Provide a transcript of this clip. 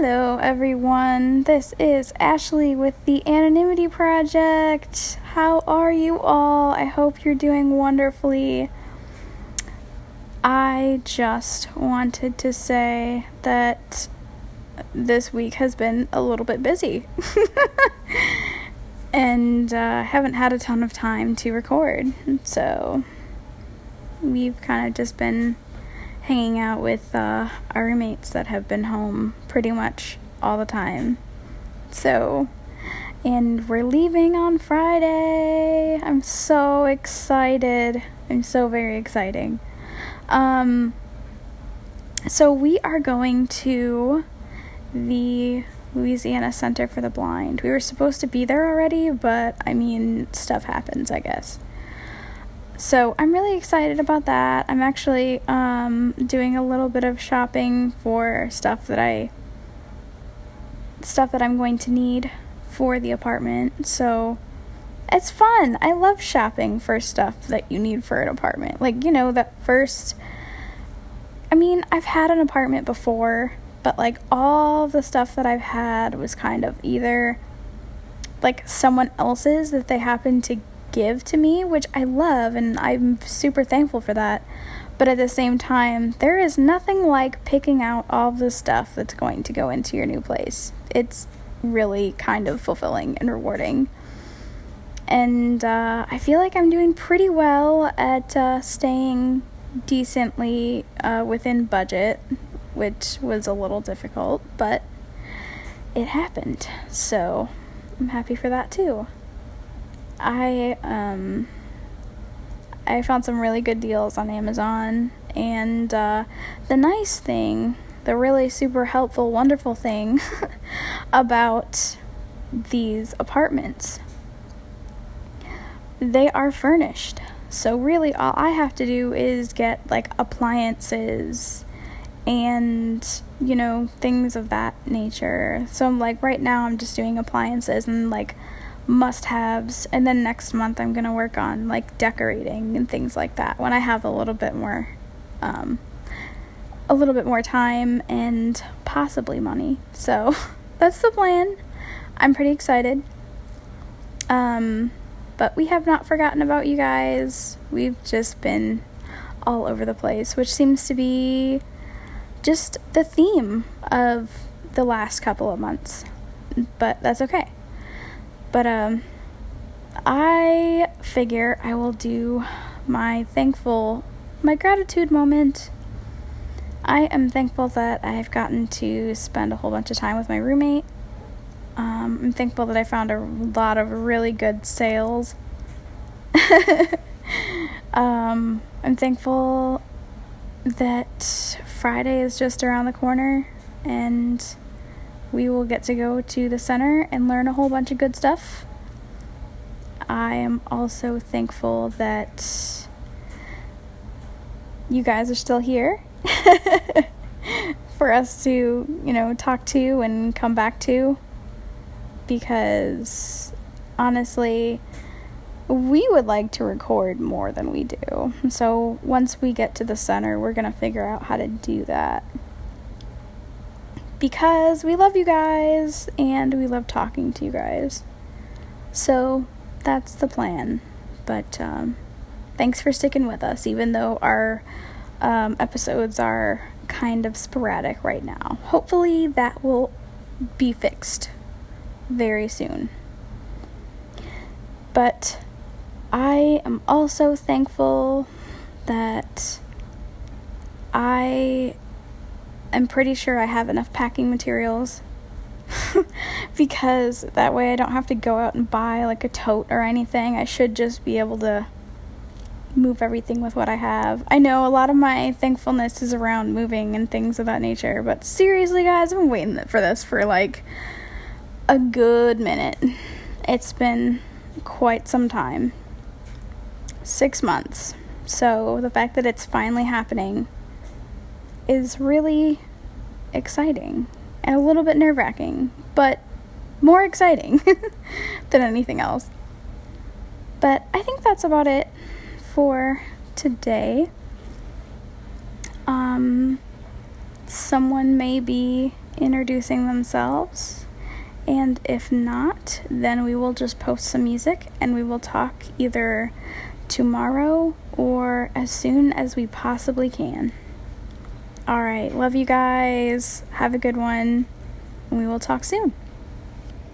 Hello, everyone. This is Ashley with the Anonymity Project. How are you all? I hope you're doing wonderfully. I just wanted to say that this week has been a little bit busy. and uh, haven't had a ton of time to record. So we've kind of just been hanging out with uh, our roommates that have been home pretty much all the time. So, and we're leaving on Friday. I'm so excited. I'm so very exciting. Um, so we are going to the Louisiana Center for the Blind. We were supposed to be there already, but I mean, stuff happens, I guess. So I'm really excited about that. I'm actually um, doing a little bit of shopping for stuff that I stuff that I'm going to need for the apartment. So it's fun. I love shopping for stuff that you need for an apartment. Like, you know, that first I mean, I've had an apartment before, but like all the stuff that I've had was kind of either like someone else's that they happened to give to me, which I love and I'm super thankful for that. But at the same time, there is nothing like picking out all the stuff that's going to go into your new place. It's really kind of fulfilling and rewarding. And uh, I feel like I'm doing pretty well at uh, staying decently uh, within budget, which was a little difficult, but it happened. So I'm happy for that too. I um I found some really good deals on Amazon and uh, the nice thing, the really super helpful, wonderful thing about these apartments, they are furnished. So really all I have to do is get like appliances and you know things of that nature. So I'm like right now I'm just doing appliances and like must haves and then next month i'm going to work on like decorating and things like that when i have a little bit more um, a little bit more time and possibly money. So that's the plan. I'm pretty excited. Um, but we have not forgotten about you guys. We've just been all over the place which seems to be just the theme of the last couple of months. But that's okay but um I figure I will do my thankful my gratitude moment. I am thankful that I've gotten to spend a whole bunch of time with my roommate. Um, I'm thankful that I found a lot of really good sales. um, I'm thankful that Friday is just around the corner and we will get to go to the center and learn a whole bunch of good stuff. I am also thankful that you guys are still here for us to, you know, talk to and come back to because honestly, we would like to record more than we do. So once we get to the center, we're going to figure out how to do that because we love you guys and we love talking to you guys. So that's the plan. But um, thanks for sticking with us, even though our um, episodes are kind of sporadic right now. Hopefully, that will be fixed very soon. But I am also thankful that I I'm pretty sure I have enough packing materials because that way I don't have to go out and buy like a tote or anything. I should just be able to move everything with what I have. I know a lot of my thankfulness is around moving and things of that nature, but seriously, guys, I've been waiting for this for like a good minute. It's been quite some time six months. So the fact that it's finally happening is really exciting and a little bit nerve wracking, but more exciting than anything else. But I think that's about it for today. Um, someone may be introducing themselves. And if not, then we will just post some music and we will talk either tomorrow or as soon as we possibly can. All right, love you guys. Have a good one. We will talk soon.